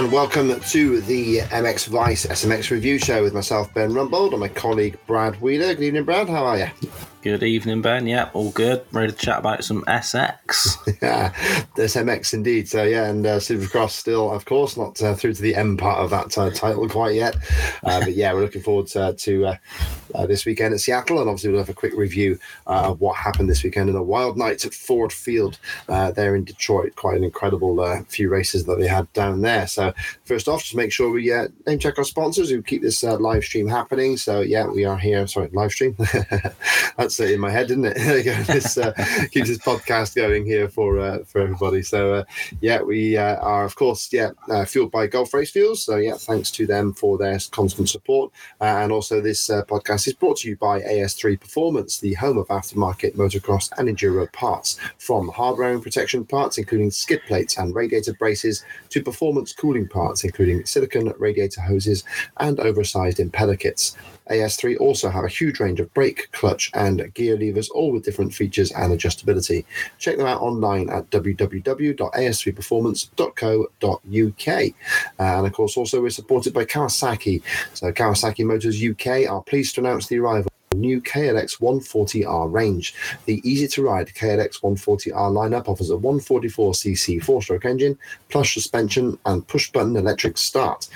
and welcome to the MX Vice SMX review show with myself, Ben Rumbold, and my colleague Brad Wheeler. Good evening, Brad. How are you? Good evening, Ben. Yeah, all good. Ready to chat about some SX. yeah, SMX indeed. So, yeah, and uh, Supercross still, of course, not uh, through to the M part of that uh, title quite yet. Uh, but yeah, we're looking forward to, to uh, uh, this weekend at Seattle, and obviously we'll have a quick review uh, of what happened this weekend in a wild night at Ford Field uh, there in Detroit. Quite an incredible uh, few races that they had down there. So first off, just make sure we uh, name check our sponsors who keep this uh, live stream happening. So yeah, we are here. Sorry, live stream. That's in my head, didn't it? This uh, keeps this podcast going here for uh, for everybody. So uh, yeah, we uh, are of course yeah uh, fueled by Gulf Race Fuels. So yeah, thanks to them for their constant support. Uh, and also this podcast is brought to you by AS3 Performance, the home of aftermarket motocross and enduro parts, from hardware and protection parts, including skid plates and radiator braces, to performance cooling parts, including silicon radiator hoses and oversized impeller kits. AS3 also have a huge range of brake, clutch, and gear levers, all with different features and adjustability. Check them out online at www.as3performance.co.uk. Uh, and of course, also we're supported by Kawasaki. So, Kawasaki Motors UK are pleased to announce the arrival of the new KLX 140R range. The easy to ride KLX 140R lineup offers a 144cc four stroke engine, plush suspension, and push button electric start.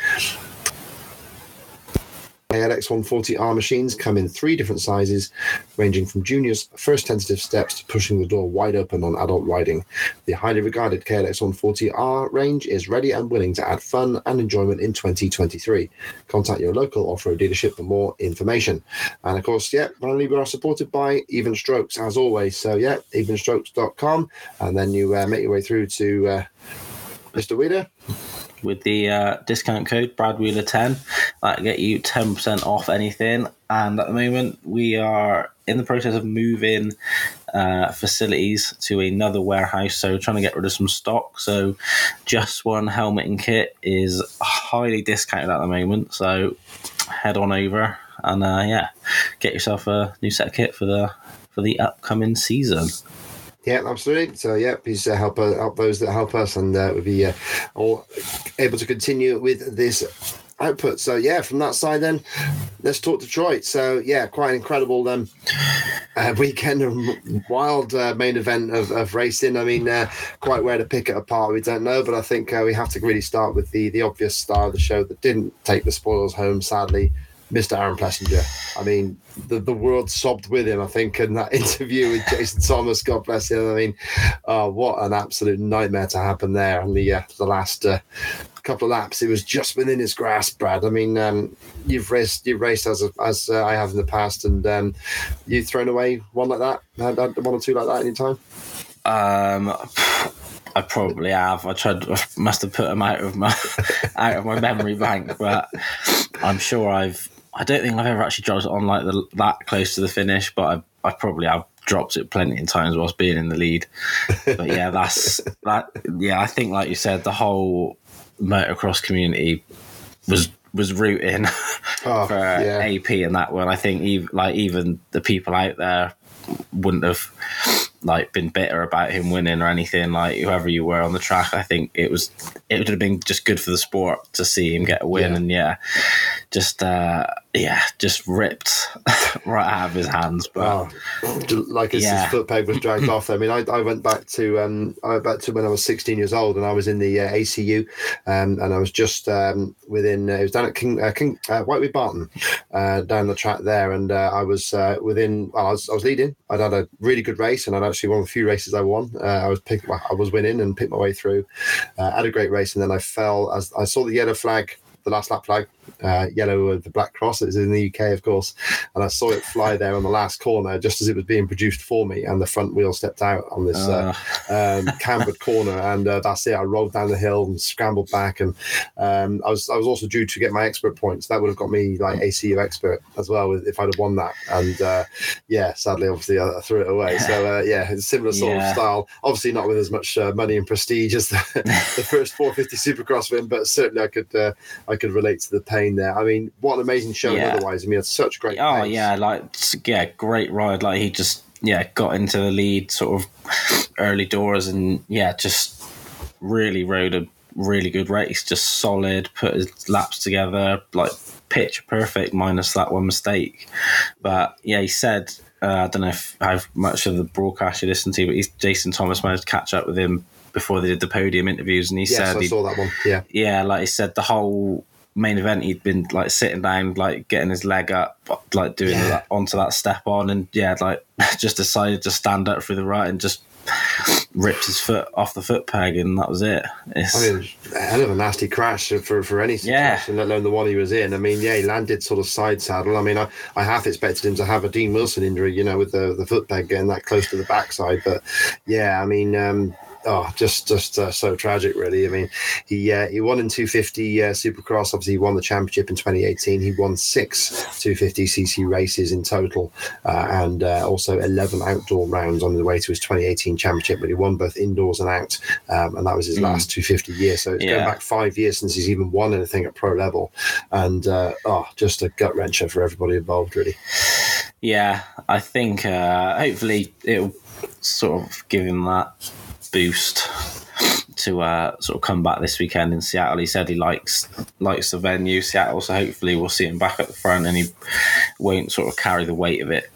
KLX 140R machines come in three different sizes, ranging from juniors' first tentative steps to pushing the door wide open on adult riding. The highly regarded KLX 140R range is ready and willing to add fun and enjoyment in 2023. Contact your local off road dealership for more information. And of course, yeah, finally, we are supported by Even Strokes as always. So, yeah, evenstrokes.com. And then you uh, make your way through to uh, Mr. Wheeler. With the uh, discount code BradWheeler10. That'll get you 10% off anything. And at the moment, we are in the process of moving uh, facilities to another warehouse. So, trying to get rid of some stock. So, just one helmet and kit is highly discounted at the moment. So, head on over and uh, yeah, get yourself a new set of kit for the for the upcoming season. Yeah, absolutely. So, yeah, please uh, help uh, help those that help us, and uh, we'll be uh, all able to continue with this output. So, yeah, from that side, then let's talk Detroit. So, yeah, quite an incredible um, uh, weekend, of wild uh, main event of, of racing. I mean, uh, quite where to pick it apart, we don't know, but I think uh, we have to really start with the the obvious star of the show that didn't take the spoils home, sadly. Mr. Aaron Plessinger. I mean, the, the world sobbed with him, I think, in that interview with Jason Thomas. God bless him. I mean, uh, what an absolute nightmare to happen there on the uh, the last uh, couple of laps. It was just within his grasp, Brad. I mean, um, you've raced, you've raced as as uh, I have in the past, and um, you've thrown away one like that, had, had one or two like that any time. Um, I probably have. I tried. Must have put them out of my out of my memory bank, but I'm sure I've. I don't think I've ever actually dropped it on like the, that close to the finish, but I, I probably have dropped it plenty of times whilst being in the lead. But yeah, that's that. Yeah, I think like you said, the whole motocross community was was rooting Oh, for yeah. AP in that one. I think even like even the people out there wouldn't have like been bitter about him winning or anything. Like whoever you were on the track, I think it was it would have been just good for the sport to see him get a win. Yeah. And yeah, just uh, yeah, just ripped right out of his hands. But Oh, like as Yeah. his foot peg was dragged off. I mean, I, I went back to um, I went back to when I was 16 years old, and I was in the uh, ACU, um, and I was just um, within. Uh, it was down at King, uh, King uh, Whitewood Barton, uh, down the track there, and uh, I was uh, within. Well, I was, I was leading. I'd had a really good race, and I'd actually of the few races I won. Uh, I was pick, I was winning and picked my way through. Uh, had a great race, and then I fell as I saw the yellow flag. The last lap flag, uh, yellow with the black cross. It's in the UK, of course, and I saw it fly there on the last corner just as it was being produced for me, and the front wheel stepped out on this uh, um, cambered corner, and uh, that's it. I rolled down the hill and scrambled back, and um, I was I was also due to get my expert points. That would have got me like ACU expert as well if I'd have won that. And uh, yeah, sadly, obviously, I, threw it away. So uh, yeah, it's a similar sort Yeah. of style. Obviously, not with as much uh, money and prestige as the, the first 450 Supercross win, but certainly I could uh, I could relate to the pain there. I mean, what an amazing show! Yeah. Otherwise, I mean, it's such great. Oh pace. yeah, like yeah, great ride. Like he just yeah got into the lead sort of early doors and yeah just really rode a really good race, just solid, put his laps together, like pitch perfect, minus that one mistake. But yeah, he said, uh, I don't know if how much of the broadcast you listened to, but he's, Jason Thomas managed to catch up with him before they did the podium interviews, and he yes, said, I he, saw that one. Yeah, yeah, like he said, the whole main event he'd been like sitting down, like getting his leg up, like doing Yeah. that onto that step on, and yeah, like just decided to stand up through the right and just ripped his foot off the foot peg, and that was it. It's, I mean, a hell of a nasty crash for, for any Yeah. situation, let alone the one he was in. I mean, yeah, he landed sort of side saddle. I mean, I, I half expected him to have a Dean Wilson injury, you know, with the, the foot peg getting that close to the backside. But yeah, I mean, um, oh, just just uh, so tragic, really. I mean, he uh, he won in 250 uh, Supercross. Obviously, he won the championship in 2018. He won six 250cc races in total, uh, and uh, also 11 outdoor rounds on the way to his 2018 championship. But he won both indoors and out, um, and that was his Mm. last 250 year. So it's going Yeah. back five years since he's even won anything at pro level, and uh, oh, just a gut wrencher for everybody involved, really. yeah, I think uh, hopefully it'll sort of give him that boost to uh, sort of come back this weekend in Seattle. He said he likes likes the venue, Seattle, so hopefully we'll see him back at the front and he won't sort of carry the weight of it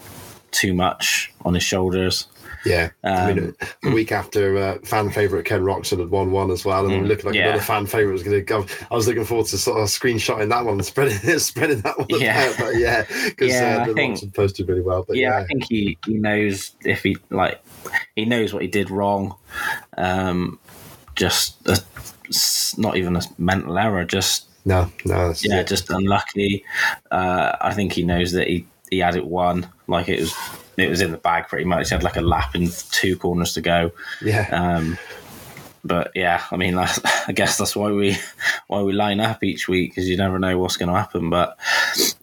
too much on his shoulders. Yeah, I mean, Um, the week after uh, fan favorite Ken Roczen had won one as well, and Mm, looking like yeah. another fan favorite was going to go. I was looking forward to sort of screenshotting that one and spreading spreading that one Yeah. about. But yeah, because Yeah, uh, I the think- Roczen posted really well. But yeah, yeah, I think he, he knows if he like he knows what he did wrong. Um, just a, not even a mental error, just no, no, yeah, it. just unlucky. Uh, I think he knows that he, he had it won. Like it was it was in the bag pretty much. He had like a lap and two corners to go. yeah, Um, but yeah, I mean, I guess that's why we why we line up each week because you never know what's going to happen. But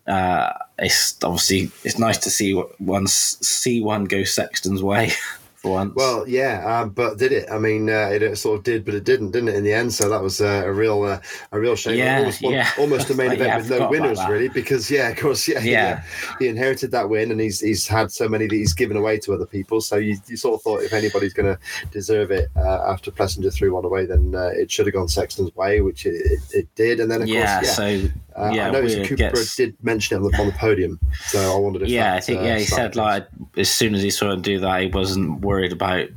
uh, it's obviously it's nice to see one see one go Sexton's way once. Well, yeah, uh, but did it? I mean, uh, it, it sort of did, but it didn't, didn't it? In the end, so that was uh, a real, uh, a real shame. Yeah, almost, yeah. almost a main Like, event yeah, with no winners, really, because yeah, of course, yeah, Yeah. he, he inherited that win, and he's he's had so many that he's given away to other people. So you, you sort of thought if anybody's going to deserve it uh, after Plessinger threw one away, then uh, it should have gone Sexton's way, which it, it, it did, and then of yeah, course, yeah. so uh, yeah, I noticed Cooper gets- did mention it on the, podium, so I wondered if yeah, I think uh, yeah, he said like as soon as he saw him do that, he wasn't worried about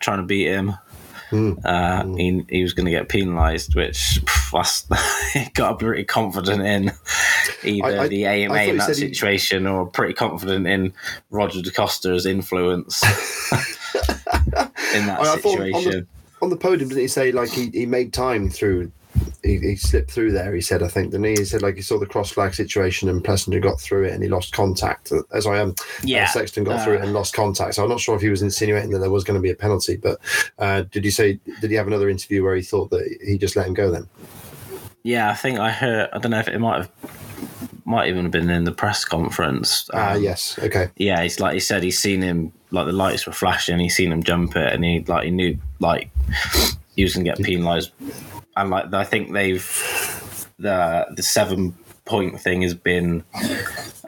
trying to beat him. Mm, Uh, he, he was going to get penalised, which pff, got pretty confident in either I- I- the AMA in that said he- situation or pretty confident in Roger DeCoster's influence in that I- I on the- situation. on the podium, didn't he say like he, he made time through? He, he slipped through there. He said, I think, the knee. he? Said like he saw the cross flag situation and Plessinger got through it and he lost contact. As I am, Yeah. Sexton got through it Uh, and lost contact. So I'm not sure if he was insinuating that there was going to be a penalty. But uh, did you say? Did he have another interview where he thought that he just let him go? Then Yeah, I think I heard. I don't know if it might have, might even have been in the press conference. ah Um, yes, okay, yeah, he's like he said he's seen him like the lights were flashing, he's seen him jump it, and he like he knew like he was gonna get penalised, and like I think they've the the seven point thing has been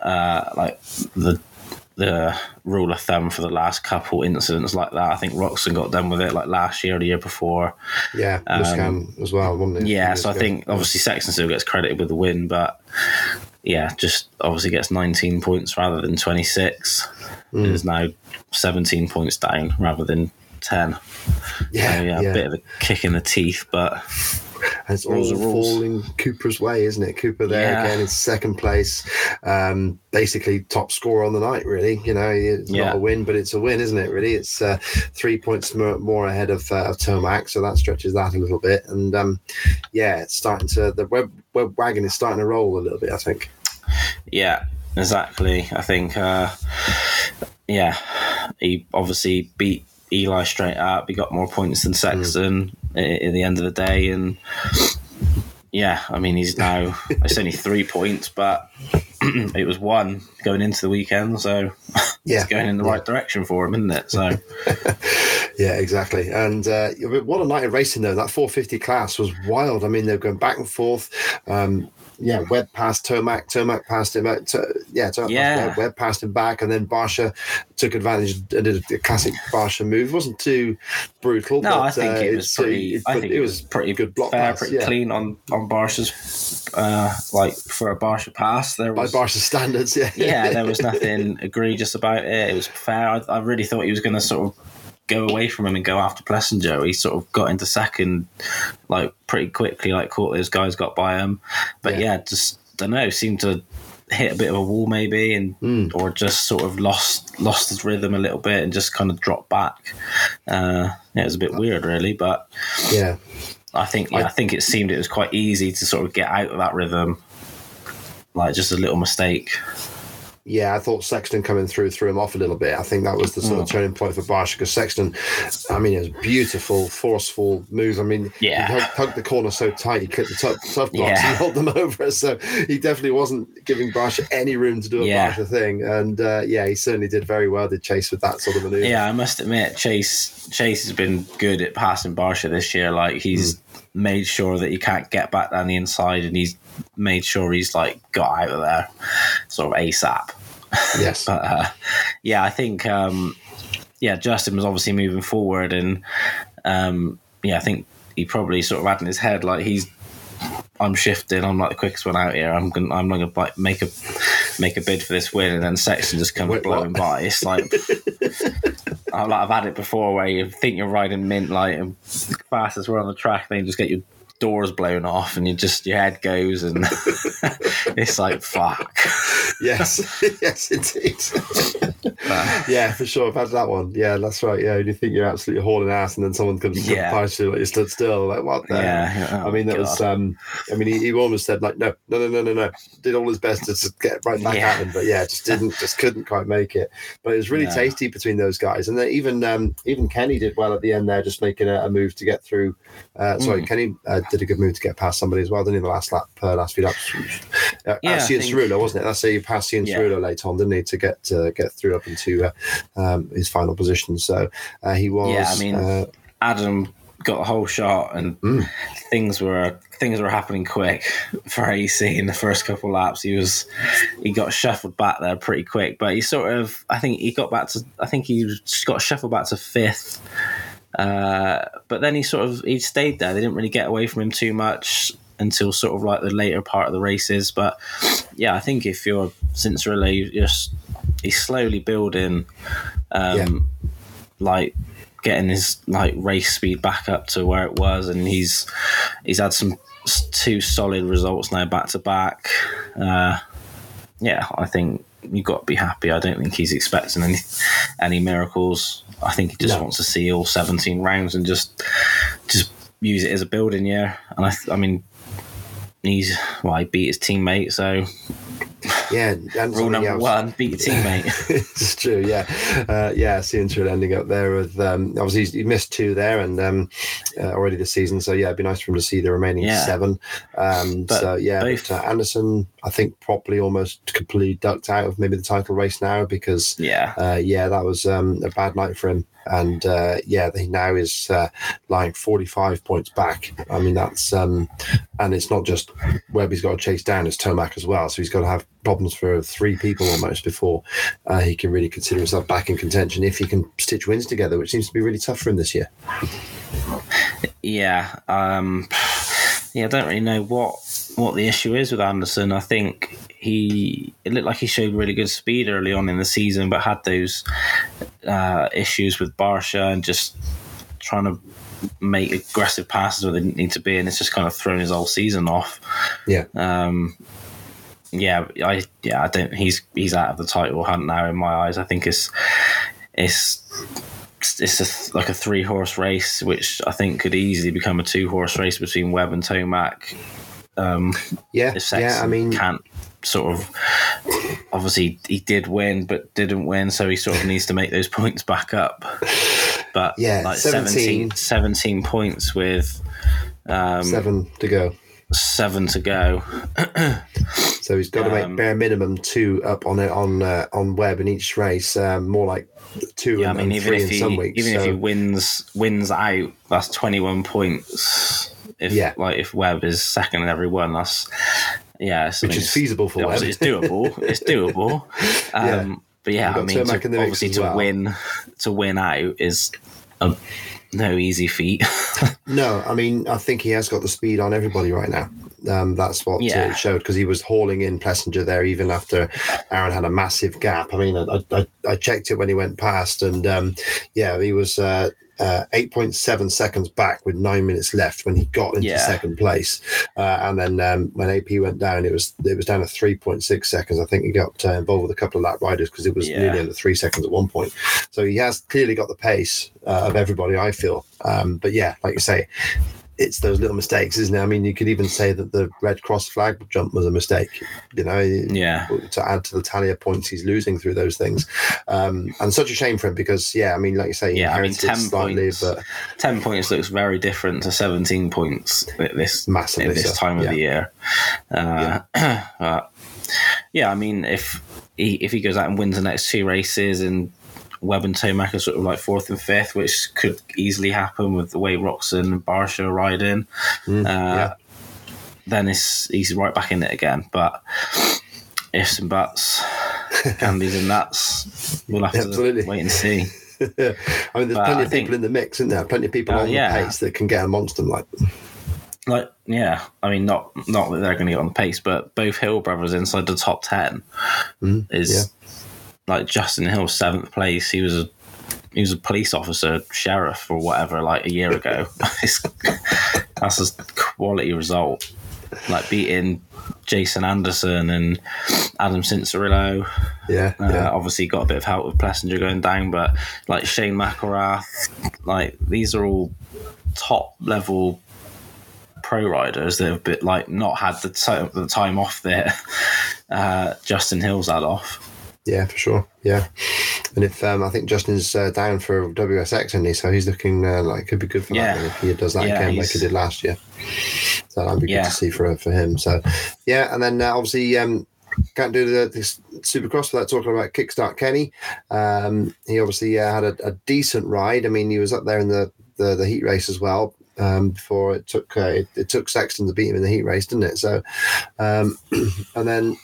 uh like the the rule of thumb for the last couple incidents like that. I think Roczen got done with it like last year or the year before. yeah, Musquin as well, wasn't it? Um, Yeah, so I think obviously Sexton still gets credited with the win, but yeah, just obviously gets 19 points rather than 26. Mm. Is now 17 points down rather than 10. yeah, so, yeah, yeah. a bit of a kick in the teeth, but it's all falling Cooper's way, isn't it? Cooper there Yeah. again in second place, um, basically top scorer on the night. Really, you know, it's Yeah. not a win, but it's a win, isn't it? Really, it's uh, three points more, more ahead of, uh, of Tomac, so that stretches that a little bit. And um, yeah, it's starting to the web web wagon is starting to roll a little bit. I think. yeah, exactly. I think, uh, yeah, he obviously beat Eli straight up. He got more points than Sexton i at the end of the day. And yeah, I mean, he's now, it's only three points, but it was one going into the weekend. So Yeah, it's going in the yeah. right direction for him, isn't it? So Yeah, exactly. And uh, what a night of racing though. That 450 class was wild. I mean, they're going back and forth. Um, yeah, Webb passed Tomac, Tomac passed him out. To, yeah, Tomac Yeah. Passed Webb, Webb passed him back, and then Barcia took advantage and did a, classic Barcia move. It wasn't too brutal. No, but, I think uh, it was pretty. it- I think it was pretty good block fair, pass, pretty yeah. clean on on Barcia's uh, like for a Barcia pass. There by was Barcia standards. Yeah, yeah, there was nothing egregious about it. It was fair. I, I really thought he was going to sort of go away from him and go after Plessinger. He sort of got into second, like pretty quickly. Like caught those guys, got by him. But Yeah. yeah, just don't know. Seemed to hit a bit of a wall maybe, and Mm. or just sort of lost lost his rhythm a little bit and just kind of dropped back. Uh, yeah, it was a bit weird, really. But yeah. I think yeah, I think it seemed it was quite easy to sort of get out of that rhythm. Like just a little mistake. Yeah, I thought Sexton coming through threw him off a little bit. I think that was the sort of Mm. turning point for Barcia because Sexton, I mean, it was beautiful, forceful moves. I mean, Yeah. he hugged, the corner so tight, he clipped the tough, tough blocks Yeah. and held them over. So he definitely wasn't giving Barcia any room to do a Yeah. Barcia thing. And uh, yeah, he certainly did very well, did Chase with that sort of maneuver. Yeah, I must admit, Chase Chase has been good at passing Barcia this year. Like he's made sure that he can't get back down the inside, and he's made sure he's like got out of there, sort of ASAP. Yes. But uh, yeah, I think um, yeah, Justin was obviously moving forward, and um, yeah, I think he probably sort of had in his head like he's. I'm shifting. I'm like the quickest one out here. I'm gonna. I'm not gonna like make a make a bid for this win, and then Sexton just comes Wait, what? blowing by. It's like I've, like, I've had it before where you think you're riding mint like and fastest we're on the track, then you just get your doors blown off and you just your head goes and it's like fuck. yes. yes, indeed. But, yeah, for sure. I've had that one. Yeah, that's right. Yeah, you think you're absolutely hauling ass, and then someone comes Yeah. past you like you stood still. Like, what the? yeah, I mean, that was. Um, I mean, he, he almost said like, no, no, no, no, no, no. Did all his best to get right back Yeah. at him, but yeah, just didn't, just couldn't quite make it. But it was really No. tasty between those guys, and then even um, even Kenny did well at the end there, just making a, a move to get through. Uh, sorry, Mm. Kenny uh, did a good move to get past somebody as well, didn't he? The last lap, uh, last few laps. Uh, Yeah, think- Cerullo, wasn't it? That's say you passed Cian Yeah. Cerullo late on, didn't he, to get uh, get through up into uh, um, his final position. So uh, he was. Yeah, I mean, uh, Adam got a whole shot and Mm. things were things were happening quick for AC in the first couple of laps. He was he got shuffled back there pretty quick, but he sort of I think he got back to I think he got shuffled back to fifth. Uh, but then he sort of he stayed there. They didn't really get away from him too much until sort of like the later part of the races. But yeah, I think if you're since really you're he's slowly building, um, like getting his like race speed back up to where it was, and he's he's had some two solid results now back to back. Uh, yeah, I think you've got to be happy. I don't think he's expecting any any miracles. I think he just No. wants to see all 17 rounds and just just use it as a building year. And I, th- I mean, he's well, he beat his teammate, so yeah, and rule number else. one: beat your teammate. it's true, yeah, uh, yeah. Ciantrill ending up there with um, obviously he missed two there and um, uh, already this season. So yeah, it'd be nice for him to see the remaining Yeah. seven. Um, so yeah, both- but, uh, Anderson, I think probably almost completely ducked out of maybe the title race now because yeah, uh, yeah, that was um, a bad night for him. And uh, yeah, he now is uh, lying 45 points back. I mean, that's, um, and it's not just Webb he's got to chase down, it's Tomac as well. So he's got to have problems for three people almost before uh, he can really consider himself back in contention if he can stitch wins together, which seems to be really tough for him this year. yeah, um, yeah. I don't really know what what the issue is with Anderson. I think he it looked like he showed really good speed early on in the season, but had those uh, issues with Barcia and just trying to make aggressive passes where they didn't need to be, and it's just kind of thrown his whole season off. Yeah. Um, yeah, I yeah, I don't. He's he's out of the title hunt now in my eyes. I think it's it's it's a, like a three horse race, which I think could easily become a two horse race between Webb and Tomac. Um, Yeah, if yeah. I mean, can't sort of obviously he did win but didn't win so he sort of needs to make those points back up but Yeah, like 17. 17, 17 points with um, seven to go. To go So he's got to make Um, bare minimum two up on it on uh, on Webb in each race. Um, more like two yeah I mean and even if he some weeks. even if he wins wins out that's 21 points if Yeah. like if Webb is second in every one that's yeah, which is feasible for Webb. It's doable. It's doable. Um, Yeah. But yeah, I mean, to, in the mix obviously as to well. win to win out is a, no easy feat. No, I mean, I think he has got the speed on everybody right now. Um, that's what uh, Yeah. it showed because he was hauling in Plessinger there even after Aaron had a massive gap. I mean, I, I, I checked it when he went past, and um, yeah, he was uh, uh, 8.7 seconds back with nine minutes left when he got into Yeah. second place. Uh, and then um, when AP went down, it was it was down to 3.6 seconds. I think he got uh, involved with a couple of lap riders because it was Yeah. nearly under three seconds at one point. So he has clearly got the pace uh, of everybody, I feel. Um, but yeah, like you say, it's those little mistakes, isn't it? I mean, you could even say that the red cross flag jump was a mistake, you know, yeah, to add to the tally of points he's losing through those things. Um, and such a shame for him because, yeah, I mean, like you say, Yeah, I mean, 10 slightly, points. but ten points looks very different to seventeen points at this massively at this so. time of yeah. the year. Uh, but, yeah, I mean, if he if he goes out and wins the next two races and Webb and Tomac are sort of like fourth and fifth, which could easily happen with the way Roczen and Barcia are riding, Mm, uh, yeah. then it's he's right back in it again. But ifs and buts, candies and nuts, we'll have to wait and see. I mean, there's But plenty I of think- people in the mix, isn't there? Plenty of people Uh, on yeah. the pace that can get amongst them. Like, like yeah i mean not not that they're going to get on the pace but both hill brothers inside the top 10 Mm, is like justin hill seventh place. He was a he was a police officer sheriff or whatever like a year ago. That's a quality result. Like beating jason anderson and adam cianciarulo. Yeah, uh, yeah, obviously got a bit of help with Plessinger going down, but like Shane McElrath, like these are all top level pro riders that have bit like not had the, ti- the time off there. Uh, Justin Hill's had off. Yeah, for sure. Yeah. And if um, I think Justin's uh, down for WSX, isn't he? So he's looking uh, like could be good for Yeah. that if he does that Yeah, again like he did last year. So that'd be good to see for for him. So yeah, and then uh, obviously um, can't do the this Supercross without talking about Kickstart Kenny. Um, he obviously uh, had a, a decent ride. I mean, he was up there in the the, the heat race as well. Um, before it took uh, it, it took Sexton to beat him in the heat race, didn't it? So, um, and then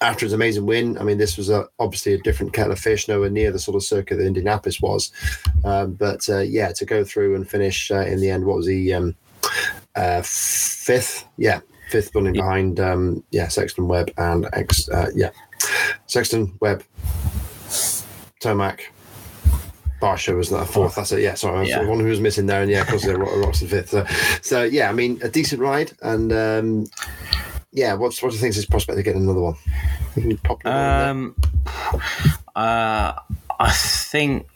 after his amazing win, I mean, this was a, obviously a different kettle of fish, nowhere near the sort of circuit that Indianapolis was. Um, but uh, yeah, to go through and finish uh, in the end, what was he? Um, uh, fifth, yeah, fifth running behind, um, yeah, Sexton Webb and X, uh, yeah, Sexton Webb, Tomac. Barcia was that fourth. That's it. Yeah, sorry, Yeah. the one who was missing there, and yeah, of course, Roczen fifth. So, so yeah, I mean, a decent ride, and um, yeah, what's what do you think is his prospect of getting another one? Think he'd pop another one there? Um, uh, I think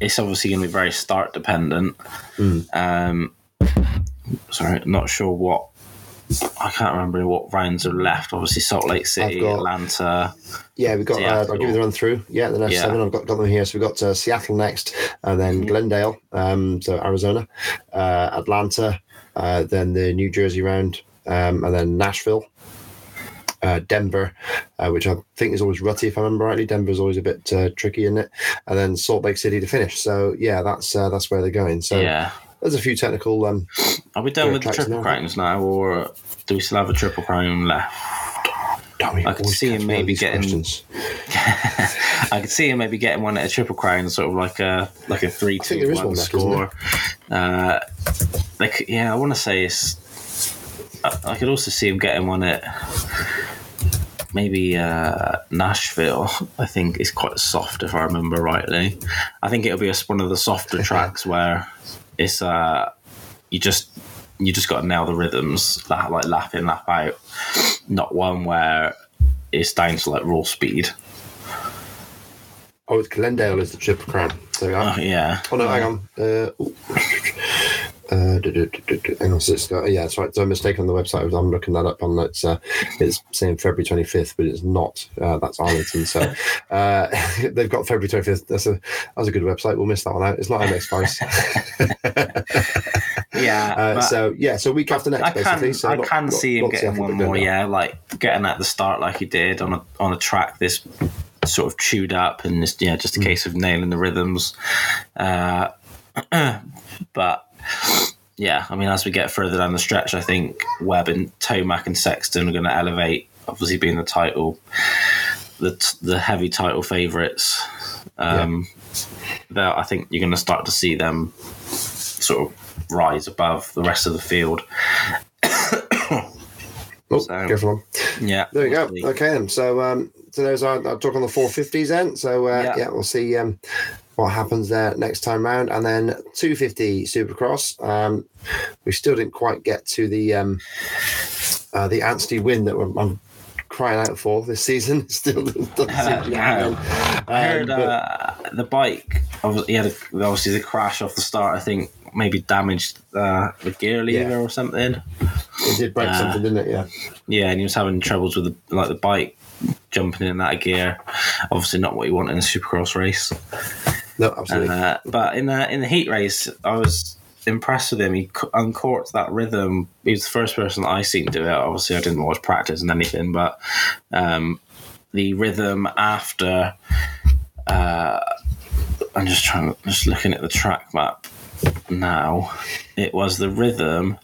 it's obviously going to be very start dependent. Mm. Um, sorry, not sure what. I can't remember what rounds are left. Obviously, Salt Lake City, got- Atlanta. Yeah, we've got. Uh, I'll give you the run through. Yeah, the next Yeah. seven. I've got, got them here. So we've got uh, Seattle next, and then Glendale, um, so Arizona, uh, Atlanta, uh, then the New Jersey round, um, and then Nashville, uh, Denver, uh, which I think is always rutty if I remember rightly. Denver's always a bit uh, tricky, isn't it? And then Salt Lake City to finish. So yeah, that's uh, that's where they're going. So yeah. there's a few technical. Um, Are we done with the triple now. crowns now, or do we still have a triple crown left? you I could see him maybe getting- I could see him maybe getting one at a triple crown, sort of like a like a three two one one left, score. Uh, like yeah, I want to say it's. I, I could also see him getting one at maybe uh, Nashville. I think is quite soft if I remember rightly. I think it'll be a, one of the softer tracks where it's uh you just you just got to nail the rhythms la- like lap in lap out, not one where it's down to like raw speed. Oh, it's Glendale is the triple crown. So. Oh, yeah. Oh no, hang on. Uh. Uh, do, do, do, hang on, so it's got, yeah, that's right. So I'm mistaken on the website. I'm looking that up on it's uh, it's saying February 25th, but it's not. Uh, that's Arlington. So uh, they've got February 25th. That's a that's a good website. We'll miss that one out. It's not MX Vice. Yeah. uh, so yeah, so week after next, I basically. can So I not- can see him getting one more. Yeah, like getting at the start like he did on a on a track this sort of chewed up and just yeah, just a case of nailing the rhythms. Uh, but yeah, I mean, as we get further down the stretch, I think Webb and Tomac and Sexton are going to elevate. Obviously, being the title, the the heavy title favourites. Um, yeah. I think you're going to start to see them sort of rise above the rest of the field. oh, so, careful. Yeah. There we go. Okay, then. So, um, so there's our, our talk on the 450s then. So, uh, yeah. yeah. we'll see um, what happens there next time round. And then 250 Supercross. Um, we still didn't quite get to the um, uh, the Anstie win that I'm crying out for this season. Still doesn't uh. I heard um, uh, the bike. He had a, obviously the crash off the start. I think maybe damaged uh, the gear lever yeah. or something. It did break uh, something, didn't it? Yeah. Yeah, and he was having troubles with the, like the bike jumping in that gear. Obviously, not what you want in a supercross race. No, absolutely. Uh, but in the in the heat race, I was impressed with him. He uncorked that rhythm. He was the first person that I seen do it. Obviously, I didn't watch practice and anything, but um, the rhythm after. Uh, I'm just trying, just looking at the track map now. It was the rhythm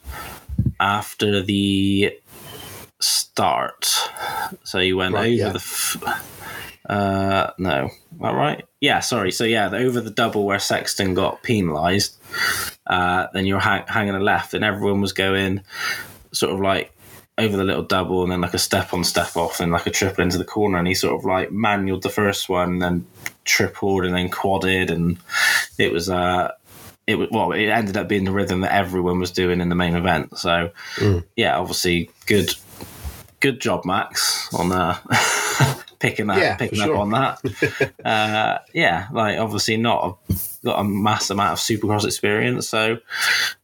after the start. So you went right, over yeah. the. F- uh, no, that right? Yeah, sorry. So yeah, the, over the double where Sexton got penalised, uh, then you're hang- hanging a left, and everyone was going sort of like over the little double, and then like a step on, step off, and like a triple into the corner, and he sort of like manualed the first one, and then tripled, and then quadded, and it was uh it was well, it ended up being the rhythm that everyone was doing in the main event. So mm. yeah, obviously good good job, Max, on uh, picking that yeah, picking up sure. on that. uh, yeah, like obviously not a, got a mass amount of supercross experience. So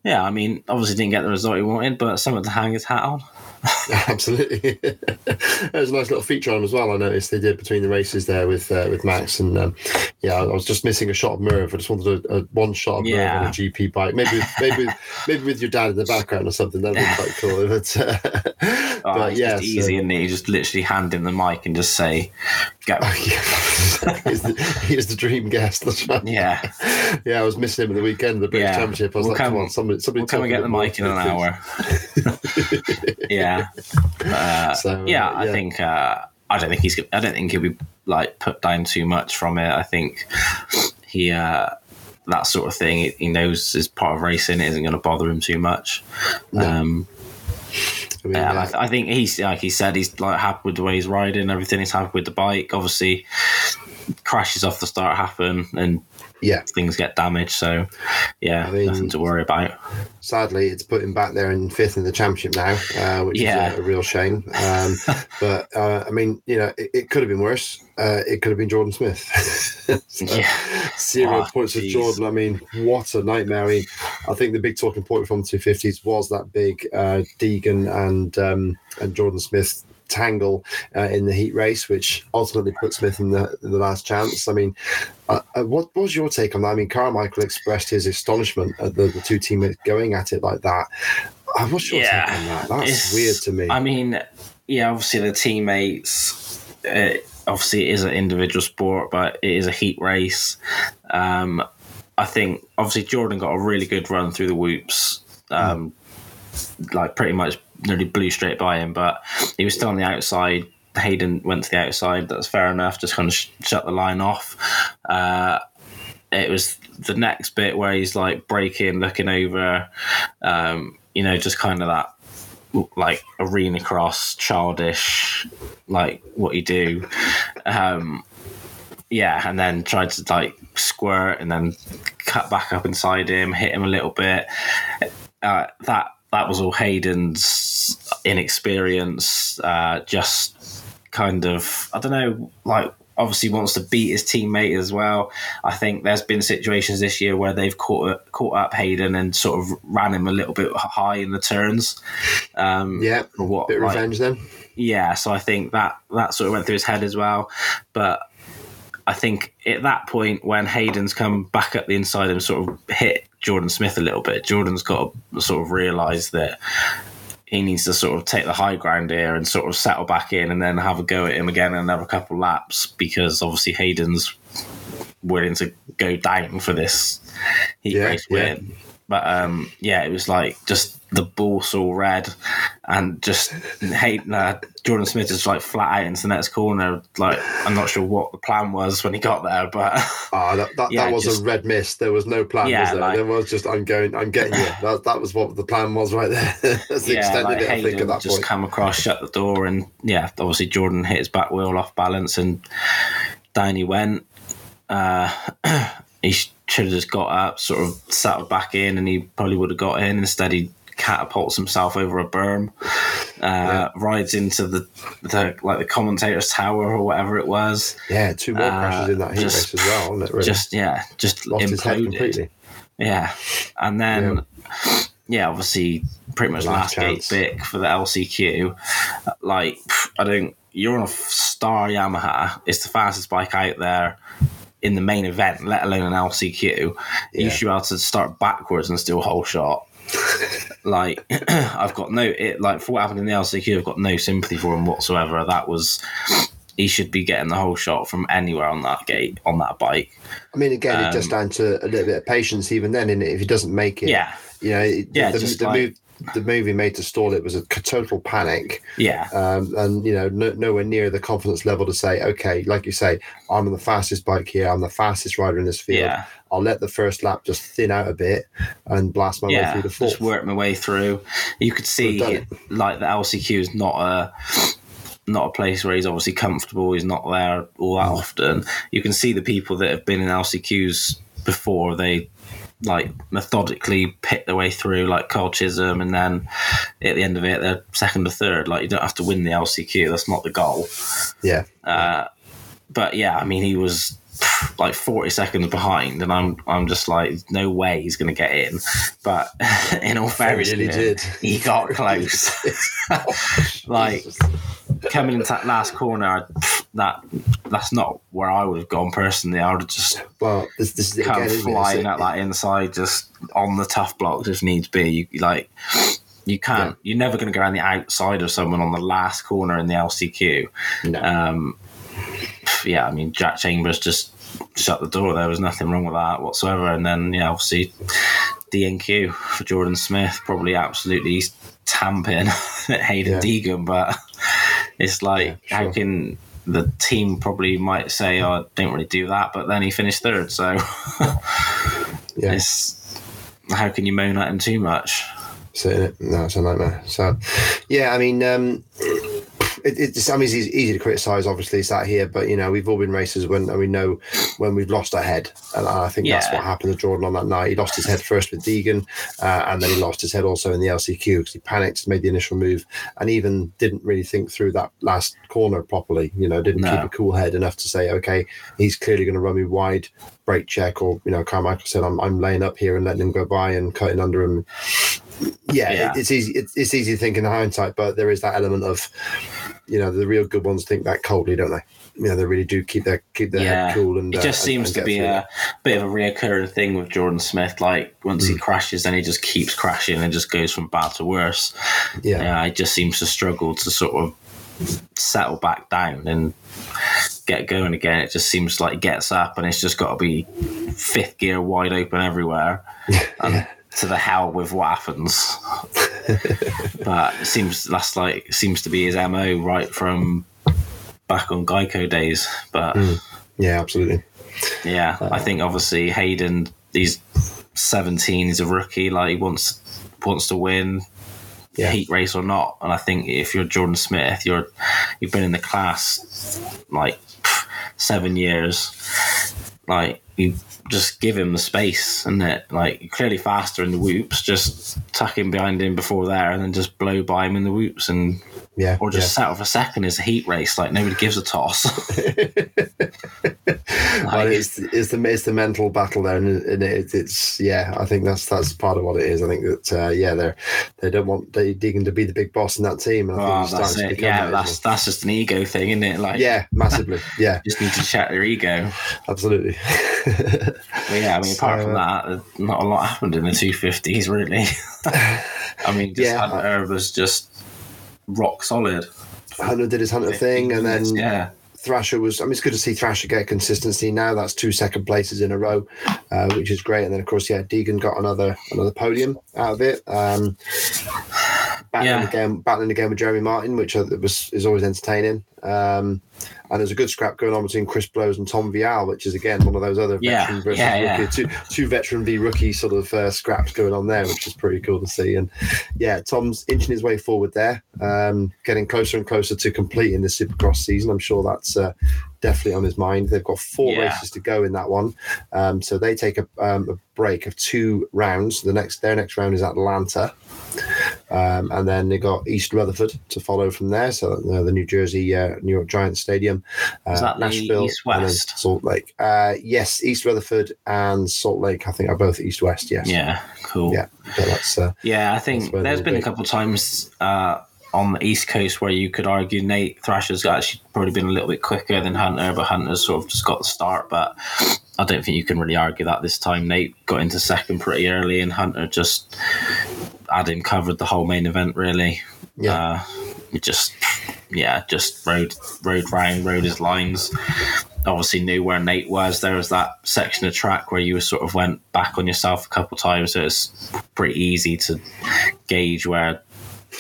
yeah, I mean, obviously didn't get the result he wanted, but something to hang his hat on. Absolutely, there's a nice little feature on as well. I noticed they did between the races there with uh, with Max, and um, yeah, I was just missing a shot of Merv. I just wanted a, a one shot of yeah. Merv on a GP bike, maybe maybe maybe with your dad in the background or something. That'd be quite cool. But, uh, oh, but yeah, easy, so, and you just literally hand him the mic and just say, "Go." he's, the, he's the dream guest. That's right. Yeah, yeah. I was missing him at the weekend, of the British yeah. Championship. I was we'll like, come, "Come on, somebody, somebody, we'll come and get the mic in an hour." yeah. Uh, so, yeah, I think uh, I don't think he's. I don't think he'll be like put down too much from it. I think he uh, that sort of thing. He knows is part of racing. It isn't going to bother him too much. No. Um, I, mean, yeah, I, I, think he's like he said he's like happy with the way he's riding. Everything he's happy with the bike. Obviously, crashes off the start happen, and yeah, things get damaged. So, yeah, I mean, nothing to worry about. Sadly, it's put him back there in fifth in the championship now, uh, which yeah. is a, a, real shame. Um, but uh, I mean, you know, it, it could have been worse. Uh, it could have been Jordan Smith. so, yeah. Zero oh, points geez. for Jordan. I mean, what a nightmare. I mean, I think the big talking point from the 250s was that big uh, Deegan and um, and Jordan Smith tangle uh, in the heat race, which ultimately put Smith in the, in the last chance. I mean, uh, uh, what, what was your take on that? I mean, Carmichael expressed his astonishment at the, the two teammates going at it like that. Uh, what's your yeah, take on that? That's weird to me. I mean, yeah, obviously the teammates. Uh, obviously, it is an individual sport, but it is a heat race. Um, I think obviously Jordan got a really good run through the whoops. Um, mm. Like pretty much nearly blew straight by him, but he was still on the outside. Haiden went to the outside. That's fair enough. Just kind of sh- shut the line off. Uh, it was the next bit where he's like breaking, looking over, um, you know, just kind of that like arena cross, childish, like what you do. Um, yeah, and then tried to like squirt and then cut back up inside him, hit him a little bit. Uh, that that was all Haiden's inexperience, uh, just kind of, I don't know, like obviously wants to beat his teammate as well. I think there's been situations this year where they've caught caught up Haiden and sort of ran him a little bit high in the turns. Um, yeah, what bit like, revenge then. Yeah, so I think that that sort of went through his head as well. But I think at that point when Haiden's come back up the inside and sort of hit Jordan Smith a little bit, Jordan's got to sort of realise that he needs to sort of take the high ground here and sort of settle back in and then have a go at him again another couple laps because obviously Haiden's willing to go down for this. Heat yeah, race win. But um, yeah, it was like just the balls all red, and just hate uh, Jordan Smith is like flat out into the next corner. Like I'm not sure what the plan was when he got there, but Ah, that, that, Yeah, that was just- a red miss. There was no plan, Yeah, was there? like- there was just I'm going, I'm getting you. That, that was what the plan was right there. That's the yeah, extent like it, I think, at that just point. come across, shut the door, and yeah, obviously Jordan hit his back wheel off balance, and down he went. Uh, he should have just got up, sort of sat back in, and he probably would have got in. Instead, he catapults himself over a berm, uh, rides into the, the like the commentator's tower or whatever it was. Yeah, two more Uh, crashes in that heat just- race as well, wasn't it? Really? Just yeah, just lost imploded. completely. Yeah, and then yeah, obviously pretty much Last last, gate pick for the LCQ. Like I don't, you're on a star Yamaha. It's the fastest bike out there in the main event, let alone an LCQ. Yeah. You should be able to start backwards and still whole shot. like I've got no it like for what happened in the LCQ, I've got no sympathy for him whatsoever. That was he should be getting the whole shot from anywhere on that gate on that bike. I mean, again, it's just Um, down to a little bit of patience. Even then, in if he doesn't make it, Yeah, you know, it- Yeah, the, just the, like- move, the movie made to stall it was a total panic, yeah, um, and you know, no, nowhere near the confidence level to say, okay, like you say, I'm on the fastest bike here, I'm the fastest rider in this field. yeah. I'll let the first lap just thin out a bit and blast my way through the fourth. just work my way through. You could see like the LCQ is not a not a place where he's obviously comfortable. He's not there all that often. You can see the people that have been in LCQs before. They like methodically pick their way through, like Kyle Chisholm, and then at the end of it, they're second or third. Like you don't have to win the LCQ. That's not the goal. Yeah, Uh, but yeah, I mean, he was like 40 seconds behind, and I'm I'm just like, no way he's going to get in. But in all fairness, nearly to did. he got close. like coming into that last corner, that that's not where I would have gone personally. I would have just well, this, this is come again, flying at that inside, just on the tough blocks if needs be. You like. You can't. You're never going to go around the outside of someone on the last corner in the LCQ. No. Um, yeah, I mean, Jack Chambers just shut the door. There was nothing wrong with that whatsoever. And then, yeah, obviously, DNQ for Jordan Smith, probably absolutely tamping at Haiden Yeah. Deegan. But it's like, Yeah, how can the team probably might say, oh, I don't really do that, but then he finished third. So yeah. it's how can you moan at him too much? it. No, it's a nightmare. So, yeah, I mean, um, it, it's I mean, it's easy, to criticise. Obviously, sat here, but you know, we've all been racers when and we know when we've lost our head, and I think that's what happened to Jordan on that night. He lost his head first with Deegan, uh, and then he lost his head also in the LCQ because he panicked, made the initial move, and even didn't really think through that last corner properly. You know, didn't No. keep a cool head enough to say, okay, he's clearly going to run me wide. Brake check, or you know, Carmichael said, I'm, I'm laying up here and letting him go by and cutting under him yeah, Yeah. It, it's easy. It's, it's easy to think in hindsight, but there is that element of, you know, the real good ones think that coldly, don't they? You know, they really do keep their keep their Yeah. head cool and It uh, just and- seems and to be a it. bit of a reoccurring thing with Jordan Smith. Like once Hmm. he crashes, then he just keeps crashing and just goes from bad to worse. yeah, Yeah, he just seems to struggle to sort of settle back down and get going again. It just seems like he gets up and it's just got to be fifth gear wide open everywhere. And to the hell with what happens. but it seems that's like seems to be his mo right from back on Geico days. But hmm. yeah, absolutely. yeah, I think obviously Haiden, he's 17, he's a rookie, like he wants wants to win Yeah. heat race or not. And I think if you're Jordan Smith, you're you've been in the class like seven years, like you just give him the space and it like clearly faster in the whoops, just tuck him behind him before there and then just blow by him in the whoops and Yeah, or just settle for second is a heat race, like nobody gives a toss. yeah. Well, it's, it's the it's the mental battle there, and, and it, it's yeah. I think that's that's part of what it is. I think that uh, yeah, they they don't want they Deegan to be the big boss in that team, and I think Oh, that's it. Yeah, that, that's that's just an ego thing, isn't it? Like, yeah, massively. Yeah, just need to check their ego. absolutely. Yeah, I mean, apart So, from that, uh, not a lot happened in the 250s, really. I mean, just Yeah. Hunter was just rock solid. Hunter did his Hunter thing, and then yeah, Thrasher was. I mean, it's good to see Thrasher get consistency now. That's two second places in a row, uh, which is great. And then, of course, yeah, Deegan got another another podium out of it. Um, battling Yeah. again, battling again with Jeremy Martin, which I- was is always entertaining. Um, and there's a good scrap going on between Chris Blose and Tom Vial, which is again one of those other Yeah, veteran versus yeah, yeah. rookie, two two veteran v rookie sort of uh, scraps going on there, which is pretty cool to see. And yeah, Tom's inching his way forward there, um, getting closer and closer to completing the Supercross season. I'm sure that's uh, definitely on his mind. They've got four Yeah. races to go in that one, um, so they take a, um, a break of two rounds. The next their next round is Atlanta. Um, and then they got East Rutherford to follow from there. So the New Jersey uh, New York Giants Stadium, uh, Is that Nashville, East West? Salt Lake. Uh, yes, East Rutherford and Salt Lake. I think are both East West. Yes. Yeah, cool. Yeah. So that's uh, Yeah, I think there's been a couple of times uh, on the East Coast where you could argue Nate Thrasher's actually probably been a little bit quicker than Hunter, but Hunter's sort of just got the start. But I don't think you can really argue that this time. Nate got into second pretty early, and Hunter just had him covered the whole main event, really. Yeah. Uh, it just, yeah, just rode, rode round, rode his lines. Obviously knew where Nate was. There was that section of track where you sort of went back on yourself a couple of times, so it's pretty easy to gauge where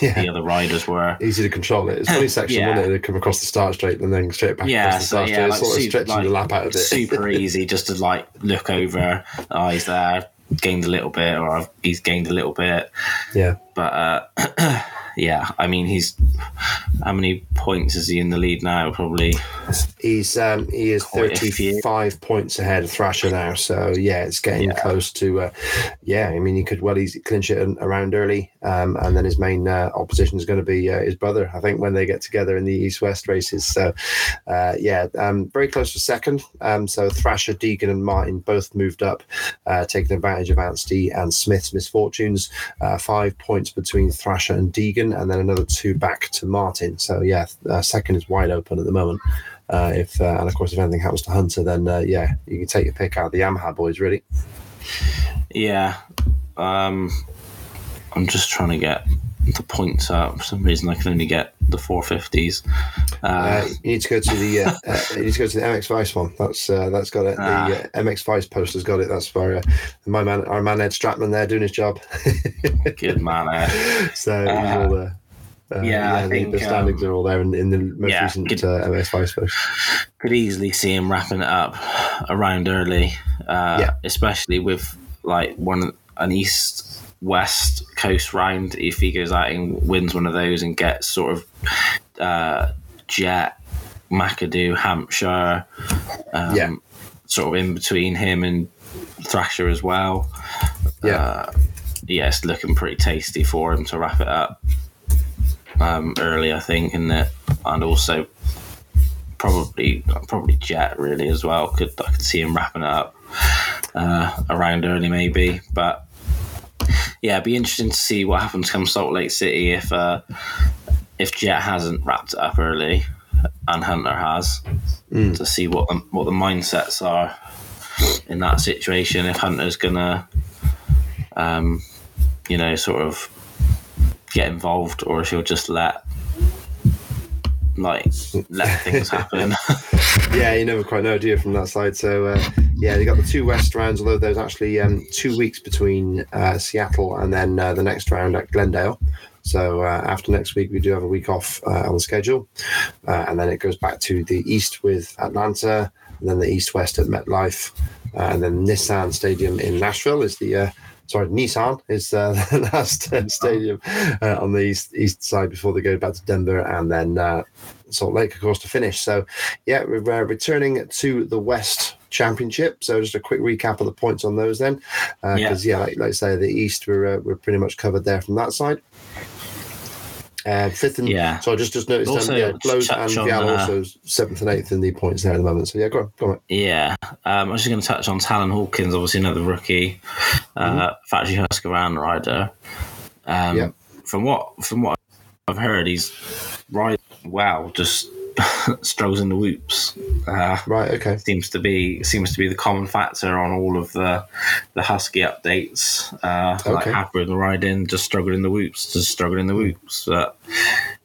yeah. the other riders were. Easy to control it. It's a funny section, Yeah. wasn't it? They come across the start straight and then straight back Yeah, across the so start yeah, straight. like, sort of stretching like, the lap out of it. super easy just to like look over. Oh, he's there, gained a little bit, or I've- he's gained a little bit. yeah. But uh, yeah, I mean, he's how many points is he in the lead now? Probably. He's um he is thirty five points ahead of Thrasher now. So yeah, it's getting Yeah. close to uh, yeah. I mean, he could well easily clinch it around early, um, and then his main uh, opposition is going to be uh, his brother. I think when they get together in the East West races. So uh, yeah, um, very close for second. Um, so Thrasher, Deegan, and Martin both moved up, uh, taking advantage of Anstie and Smith's misfortunes. Uh, five points between Thrasher and Deegan, and then another two back to Martin. So yeah, uh, second is wide open at the moment. Uh, if uh, and of course, if anything happens to Hunter, then uh, yeah, you can take your pick out of the Yamaha boys. Really, Yeah. Um, I'm just trying to get the points up. For some reason, I can only get the 450s. Uh, uh, you need to go to the uh, uh, you need to go to the MX Vice one. That's uh, that's got it. Ah. The uh, MX Vice poster's got it. That's for uh, my man, our man Ed Stratman there doing his job. good man. eh? so he's all there. Uh, yeah, I the, think, the standings um, are all there in, in the most yeah, recent uh, MX Vice post. could easily see him wrapping it up around early, uh, Yeah. especially with like one an east west coast round. If he goes out and wins one of those and gets sort of uh, Jet, McAdoo, Hampshire, um, Yeah. sort of in between him and Thrasher as well. Yeah. Uh, yeah, it's looking pretty tasty for him to wrap it up um, early, I think, and that, and also probably probably Jet really as well. Could I could see him wrapping it up uh, around early maybe, but yeah, it'd be interesting to see what happens come Salt Lake City if uh, if Jet hasn't wrapped it up early and Hunter has Mm. to see what the, what the mindsets are in that situation. If Hunter's gonna, um, you know, sort of get involved, or if he'll just let like let things happen. Yeah, you never quite know, do you, from that side? So, uh, yeah, they got the two West rounds, although there's actually um, two weeks between uh, Seattle and then uh, the next round at Glendale. So, uh, after next week, we do have a week off uh, on the schedule. Uh, and then it goes back to the East with Atlanta, and then the East West at MetLife, and then Nissan Stadium in Nashville is the. Uh, Sorry, Nissan is uh, the last uh, stadium uh, on the east east side before they go back to Denver and then uh, Salt Lake, of course, to finish. So, yeah, we're uh, returning to the West Championship. So, just a quick recap of the points on those then, because yeah. like, like I say, the East we're uh, we're pretty much covered there from that side. Uh, fifth and Yeah. so I just just noticed Also, um, yeah, Blose and Vialle uh, also seventh and eighth in the points there at the moment. So yeah, go on, go on. Yeah, um, I was just going to touch on Talon Hawkins, obviously another rookie, uh, factory Husqvarna rider. Um, Yeah. From what from what I've heard, he's right. Wow, just struggles in the whoops. Uh, Right, okay. seems to be seems to be the common factor on all of the the Husky updates. Uh, Like Okay. in the ride in, just struggling the whoops, just struggling the whoops. But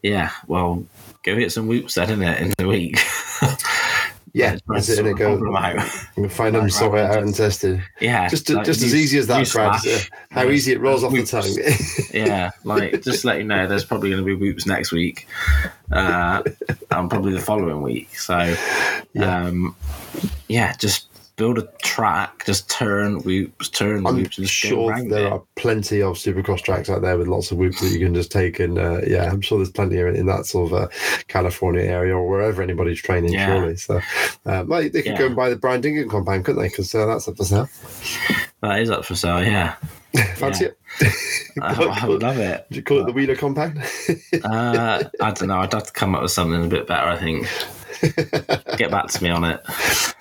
yeah, well, go hit some whoops then, innit, in the week. Yeah, that's it, the Go-. We'll find them, sort it out and test it. yeah, Just, like, just as easy as that, Brad. How Yeah. easy it rolls off the tongue. yeah, like just let you know, there's probably going to be whoops next week, uh, and probably the following week. So, Yeah. um, yeah, just build a track, just turn whoops, turn I'm whoops, and sure there it. are plenty of supercross tracks out there with lots of whoops that you can just take and uh, yeah i'm sure there's plenty in, in that sort of uh, california area or wherever anybody's training Yeah. surely so uh, well, they could Yeah. go and buy the brian Deegan compound couldn't they because uh, that's up for sale That is up for sale. Yeah, fancy Yeah. it I, I would love it. Did you call it the wheeler compound Uh, I don't know. I'd have to come up with something a bit better. I think. Get back to me on it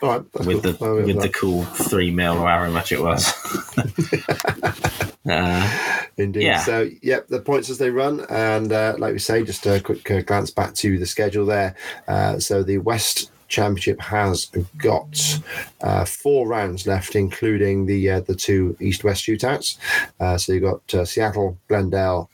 all right with cool. the with that. the cool three mil or however much it was. uh, Indeed. Yeah. So, yep, the points as they run. And uh, like we say, just a quick uh, glance back to the schedule there. Uh, so, the West Championship has got uh, four rounds left, including the uh, the two East West shootouts. Uh, so, you've got uh, Seattle, Glendale,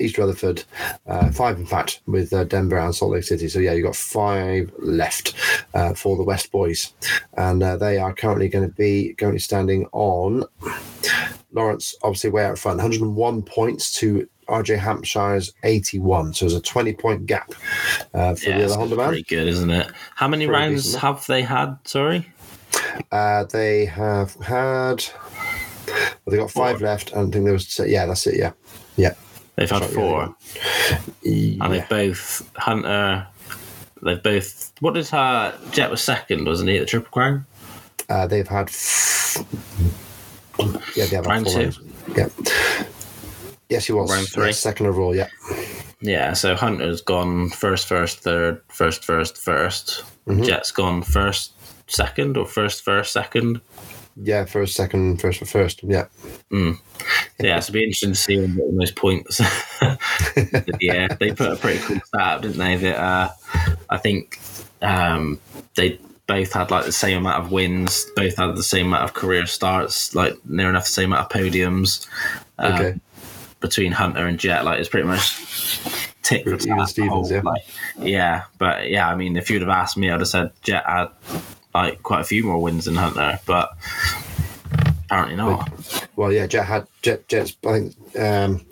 East Rutherford, uh, five in fact, with uh, Denver and Salt Lake City. So yeah, you've got five left uh, for the West boys, and uh, they are currently going to be currently standing on Lawrence, obviously way out front, 101 points to RJ Hampshire's 81. So there's a 20 point gap uh, for yeah, the other Honda man. pretty good, isn't it? How many Pretty rounds decent. have they had? Sorry. Uh, they have had. Well, they got five Four. left, and I think there was yeah, that's it. Yeah, yeah, They've had four, yeah. and they've both Hunter. They've both. What did her Jet was second, wasn't he? At the Triple Crown. Uh, they've had. F- yeah, they have had Round four two? rounds. Yeah. Yes, he was. Round three? Yeah, second overall. Yeah. Yeah, so Hunter's gone first, first, third, first, first, 1st Mhm. Jet's gone first, second, or first, first, second. Yeah, first, second, first first. Yeah. Yeah, so it'd be interesting to see them getting those points. yeah, they put a pretty cool stat up, didn't they? That uh, I think um, they both had like the same amount of wins, both had the same amount of career starts, like near enough the same amount of podiums um, Okay. between Hunter and Jet. Like it's pretty much tick for tat, Stevens, whole, yeah. Like, yeah, but yeah, I mean, if you'd have asked me, I'd have said Jet had like quite a few more wins than Hunter, but apparently not. Well, yeah, Jet had Jet. Jet's. I think um,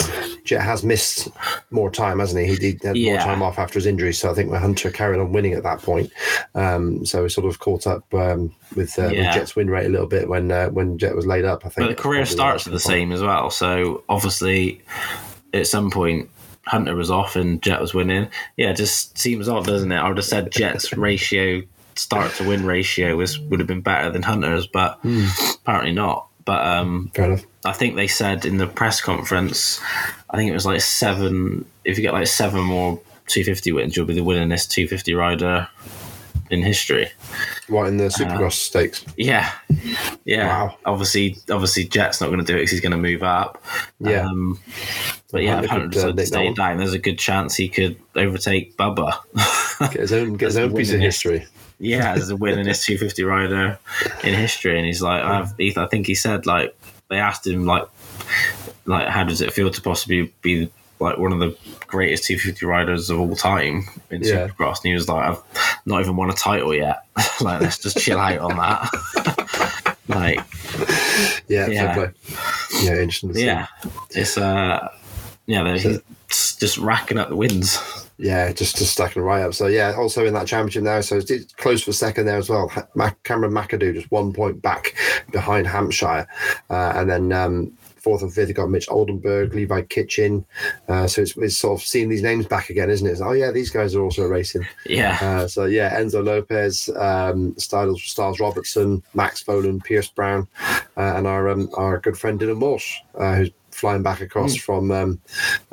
Jet has missed more time, hasn't he? He did had more time off after his injury, so I think when Hunter carried on winning at that point, um, so he sort of caught up um, with, uh, Yeah. with Jet's win rate a little bit when uh, when Jet was laid up. I think. But the career starts that's the same as well. So obviously, at some point, Hunter was off and Jet was winning. Yeah, just seems odd, doesn't it? I would have said Jet's ratio, start to win ratio, was would have been better than Hunter's, but apparently not. But um. I think they said in the press conference, I think it was like seven. If you get like seven more 250 wins, you'll be the winningest 250 rider in history. What in the Uh, Supercross stakes? Yeah, yeah. Wow. Obviously, obviously, Jet's not going to do it because he's going to move up. Yeah. Um, but yeah, Hunter if Hunter uh, decided to stay down, there's a good chance he could overtake Bubba. Get his own get his own piece of history. Yeah, as the winningest 250 rider in history, and he's like, I've, I think he said like they asked him like, like how does it feel to possibly be like one of the greatest 250 riders of all time in Yeah. Supercross, and he was like, I've not even won a title yet. like, let's just chill out on that. like, Yeah, Yeah. Yeah, interesting. Yeah, it's uh, yeah, So- he's just racking up the wins. Yeah, just just stacking right up. So yeah, also in that championship now, so it's close for second there as well. Cameron McAdoo just one point back behind Hampshire, uh, and then um, fourth and fifth you got Mitch Oldenburg, Levi Kitchen. Uh, so it's, it's sort of seeing these names back again, isn't it? It's, oh yeah, these guys are also racing. Yeah, Uh, so yeah, Enzo Lopez, um, Styles, Stilez Robertson, Max Vohland, Pierce Brown, uh, and our um, our good friend Dylan Walsh, uh, who's flying back across from um,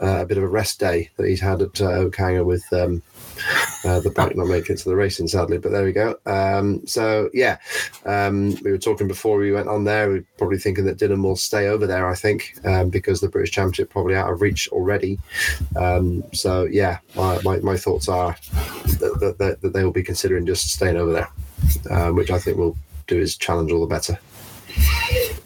uh, a bit of a rest day that he's had at uh, with um, uh, the bike not making it to the racing, sadly. But there we go. Um, so yeah, um, we were talking before we went on there. We are probably thinking that Dylan will stay over there. I think um, because the British Championship probably out of reach already. Um, so yeah, my, my, my thoughts are that, that, that, that they will be considering just staying over there, um, which I think will do his challenge all the better.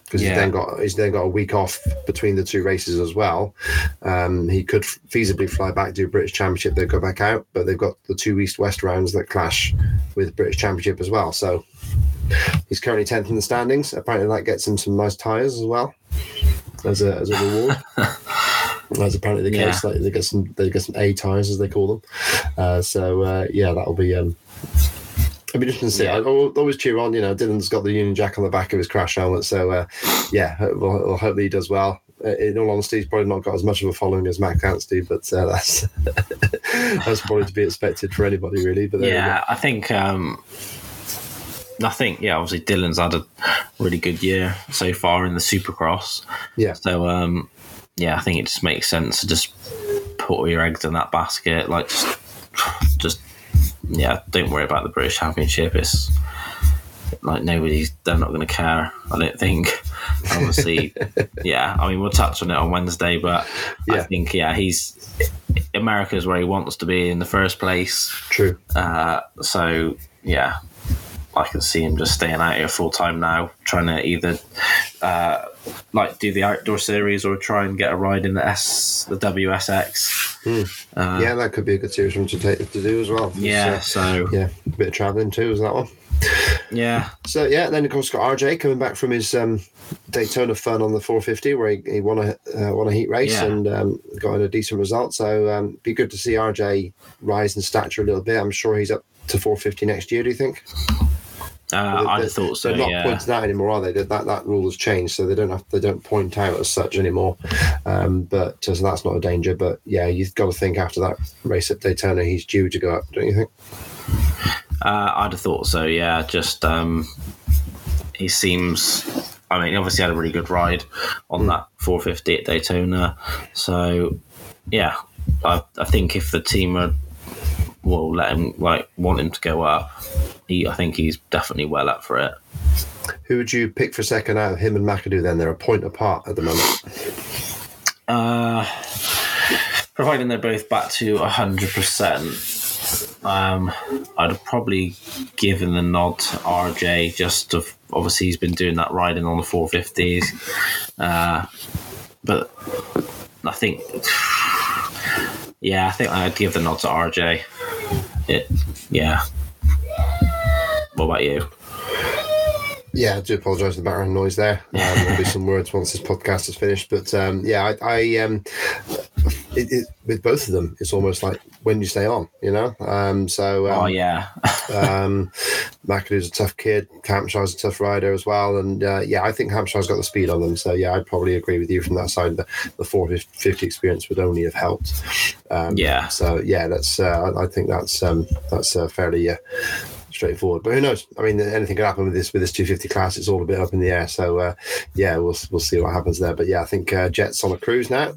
Because Yeah. he's then got he's then got a week off between the two races as well. Um, he could feasibly fly back do British Championship, then go back out, but they've got the two East West rounds that clash with British Championship as well. So he's currently tenth in the standings. Apparently, that gets him some nice tyres as well as a as a reward. That's apparently the case. Yeah. Like they get some they get some A tyres as they call them. Uh, so uh, yeah, that'll be. Um, It'll be interesting to see. Yeah. I I'll always cheer on. You know, Dylan's got the Union Jack on the back of his crash helmet, so uh, yeah, we'll, we'll hope that he does well. Uh, In all honesty, he's probably not got as much of a following as Matt do, but uh, that's that's probably to be expected for anybody, really. But Yeah, I think. Um, I think yeah. Obviously, Dylan's had a really good year so far in the Supercross. yeah, So um, yeah, I think it just makes sense to just put all your eggs in that basket. Like just, just yeah, don't worry about the British Championship. It's like nobody's they're not going to care. I don't think. Obviously, yeah. I mean, we'll touch on it on Wednesday, but I think yeah, he's America's where he wants to be in the first place. true. Uh, so yeah, I can see him just staying out here full time now, trying to either uh, like do the outdoor series or try and get a ride in the S, the WSX. Uh, yeah, that could be a good series for him to take to do as well. yeah. So uh, yeah, a bit of travelling too, is that one? yeah, So yeah, then of course got RJ coming back from his um, Daytona fun on the 450, where he, he won a uh, won a heat race Yeah. and um, got a decent result. So um, be good to see RJ rise in stature a little bit. I'm sure he's up to 450 next year. Do you think? Uh, I'd have thought so. They're not Yeah, pointing out anymore, are they? That, that that rule has changed, so they don't have they don't point out as such anymore. Um, but so that's not a danger. But yeah, you've got to think after that race at Daytona, he's due to go up, don't you think? uh, I'd have thought so. Yeah, just um, he seems. I mean, he obviously had a really good ride on that 450 at Daytona. So, yeah, I, I think if the team are, will let him like want him to go up, he I think he's definitely well up for it. Who would you pick for second out of him and McAdoo? Then they're a point apart at the moment. Uh, providing they're both back to hundred percent, um, I'd have probably given the nod to RJ. Just to obviously he's been doing that riding on the four fifties, uh, but I think, yeah, I think I'd give the nod to RJ. It, yeah. What about you? Yeah, I do apologise for the background noise there. Um, there'll be some words once this podcast is finished, but um, yeah, I, I um, it, it, with both of them, it's almost like when you stay on, you know. Um, so um, oh yeah, um, McAdoo's a tough kid. Hampshire's a tough rider as well, and uh, yeah, I think Hampshire's got the speed on them. So yeah, I'd probably agree with you from that side. The, the 450 experience would only have helped. Um, Yeah. So yeah, that's uh, I I think that's um, that's uh, fairly. Straightforward. But who knows? I mean, anything could happen with this with this 250 class. It's all a bit up in the air. So uh, yeah, we'll we'll see what happens there. But yeah, I think uh, Jets on a cruise now,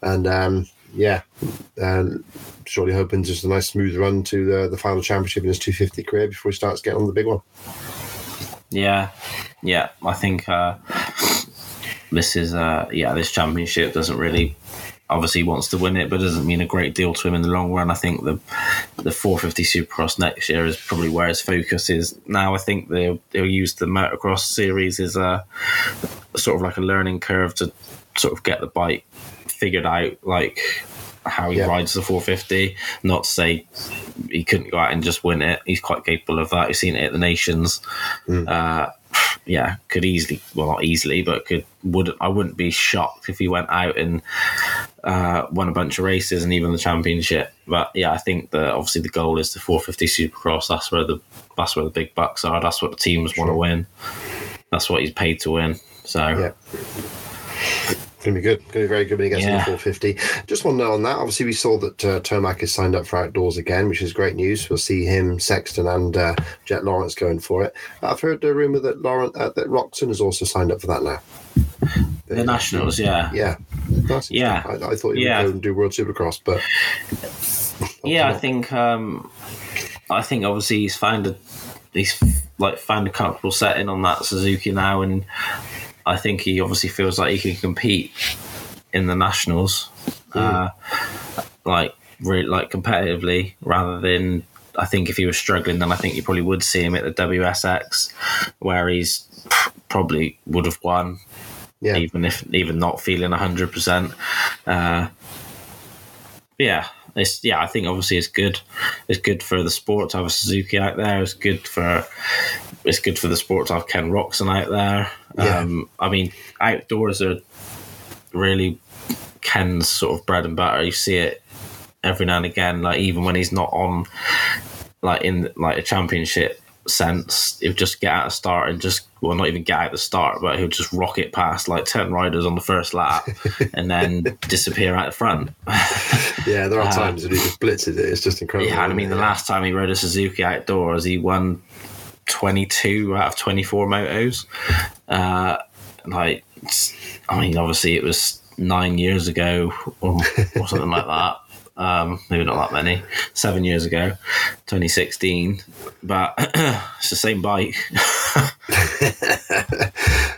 and um, yeah, um, surely hoping just a nice smooth run to the the final championship in his 250 career before he starts getting on the big one. Yeah, yeah. I think uh, this is uh, yeah. This championship doesn't really obviously wants to win it, but doesn't mean a great deal to him in the long run. I think the the 450 Supercross next year is probably where his focus is now. I think they'll they'll use the motocross series as a sort of like a learning curve to sort of get the bike figured out, like how he Yeah. rides the 450. Not to say he couldn't go out and just win it. He's quite capable of that. You've seen it at the Nations. Uh, yeah, could easily, well, not easily, but could would I wouldn't be shocked if he went out and uh, won a bunch of races and even the championship. But yeah, I think that obviously the goal is the 450 Supercross. That's where the that's where the big bucks are. That's what the teams want to win. That's what he's paid to win. So Yeah. Going to be good. Going to be very good when he gets in the 450. Just one note on that. Obviously, we saw that uh, Tomac is signed up for outdoors again, which is great news. We'll see him, Sexton, and uh, Jet Lawrence going for it. I've heard the rumor that Lawrence, uh, that Roczen has also signed up for that now. the Nationals, yeah, Yeah. That's Yeah. I, I thought he Yeah. would go and do World Supercross, but yeah. I think um, I think obviously he's found a he's like found a comfortable setting on that Suzuki now, and I think he obviously feels like he can compete in the Nationals, uh, like really like competitively rather than. I think if he was struggling, then I think you probably would see him at the WSX, where he's probably would have won Yeah. even if even not feeling hundred percent. Uh, yeah, it's yeah. I think obviously it's good. It's good for the sport to have a Suzuki out there. It's good for it's good for the sport to have Ken Roczen out there. Yeah. Um, I mean, outdoors are really Ken's sort of bread and butter. You see it every now and again. Like even when he's not on, like in like a championship sense, he'll just get out of start and just well, not even get out the start, but he'll just rocket past like ten riders on the first lap and then disappear out the front. Yeah, there are Uh, times when he just blitzes it. It's just incredible. Yeah, I mean, the last time he rode a Suzuki outdoors, he won 22 out of 24 motos. Uh, like, I mean, obviously it was nine years ago or, or something like that. Um, maybe not that many. Seven years ago, 2016. But it's the same bike.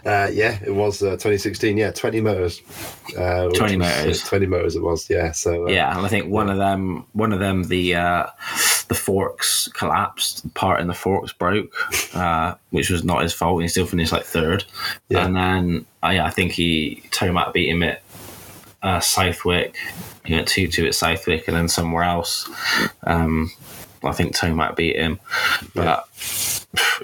uh, yeah, it was uh, 2016. Yeah, 20 motors. Uh, which 20 was- motors. 20 motors it was, yeah. So, uh, yeah, and I think one of them, one of them, the uh, the forks collapsed. Part in the forks broke, uh, which was not his fault. He still finished like third. Yeah. And then uh, yeah, I think he Tomac beat him at uh, Southwick. He went two two at Southwick, and then somewhere else. Um, I think Tomac beat him, but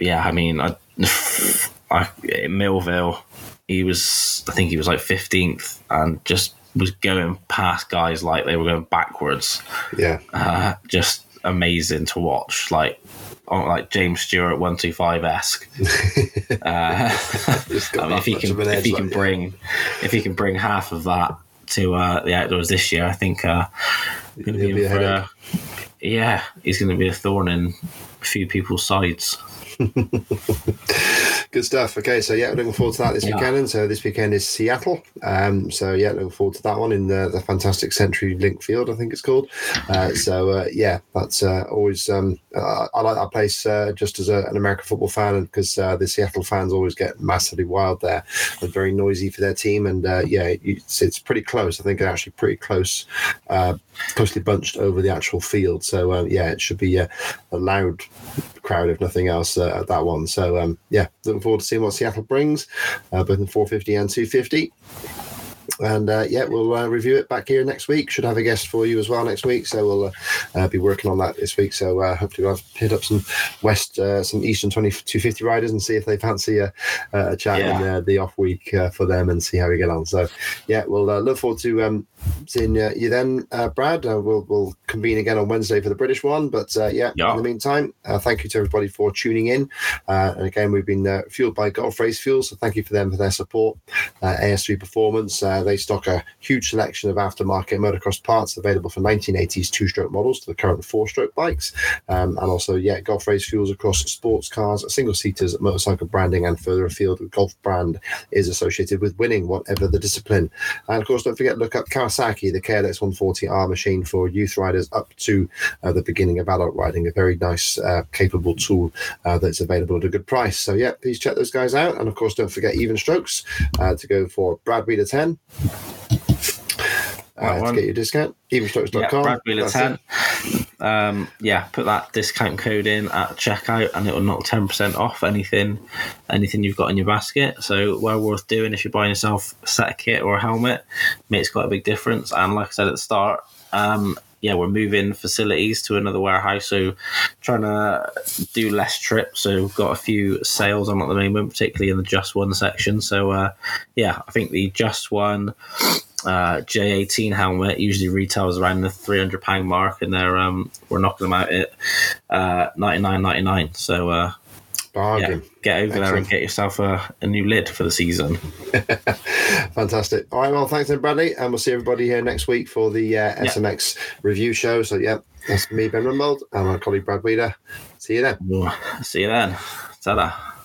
yeah, I mean, I, I Millville, he was. I think he was like fifteenth, and just was going past guys like they were going backwards. yeah. Uh, just amazing to watch, like. On like James Stewart one two five esque. Uh, Just I mean, if he can, if he like, can bring, if he can bring half of that to uh, the outdoors this year, I think uh, going to be, be for headache. yeah, he's going to be a thorn in a few people's sides. Good stuff. Okay, so yeah, looking forward to that this Yeah. weekend. And so this weekend is Seattle. Um, so yeah, looking forward to that one in the, the fantastic Century Link Field, I think it's called. Uh, so uh, yeah, that's uh, always. Um, uh, I like that place uh, just as a, an American football fan, because uh, the Seattle fans always get massively wild there. They're very noisy for their team, and uh, yeah, it's, it's pretty close. I think it's actually pretty close, uh, closely bunched over the actual field. So um, yeah, it should be uh, a loud crowd if nothing else uh, at that one. So um, yeah, looking forward to seeing what Seattle brings, uh, both in 450 and 250. And uh, yeah, we'll uh, review it back here next week. Should have a guest for you as well next week, so we'll uh, uh, be working on that this week. So uh, hopefully we'll have hit up some West, uh, some Eastern 20 250 riders and see if they fancy a, a chat in Yeah. uh, the off week uh, for them and see how we get on. So yeah, we'll uh, look forward to um, seeing uh, you then, uh, Brad. Uh, we'll we'll convene again on Wednesday for the British one. But uh, yeah, Yeah. in the meantime, uh, thank you to everybody for tuning in. Uh, and again, we've been uh, fueled by Gulf Race Fuel, so thank you for them for their support. Uh, AS3 Performance, uh, they stock a huge selection of aftermarket motocross parts available from 1980s two-stroke models to the current four-stroke bikes, um, and also yeah, Gulf Race Fuels across sports cars, single-seaters, motorcycle branding, and further afield. The Gulf brand is associated with winning, whatever the discipline. And of course, don't forget look up Kawasaki, the KLX 140R machine for youth riders up to uh, the beginning of adult riding. A very nice, uh, capable tool uh, that's available at a good price. So yeah, please check those guys out. And of course, don't forget Even Strokes uh, to go for Brad Wheeler 10. Uh, to get your discount, evenstrokes.com. Yeah, Brad Wheeler That's 10. it. Um, yeah, put that discount code in at checkout and it will knock 10% off anything anything you've got in your basket. So, well worth doing if you're buying yourself a set of kit or a helmet. Makes quite a big difference. And like I said at the start, um, yeah, we're moving facilities to another warehouse, so trying to do less trips. So we've got a few sales on at the moment, particularly in the Just One section. So uh, yeah, I think the Just One uh, J18 helmet usually retails around the three hundred pound mark, and they're um, we're knocking them out at uh, ninety nine ninety nine. So uh, yeah, get over there and get yourself a, a new lid for the season. Fantastic. All right, well, thanks then, Bradley. And we'll see everybody here next week for the uh, SMX review show. So, yeah, that's me, Ben Rumbold, and my colleague, Brad Wheeler. See you then. See you then. Ta-da.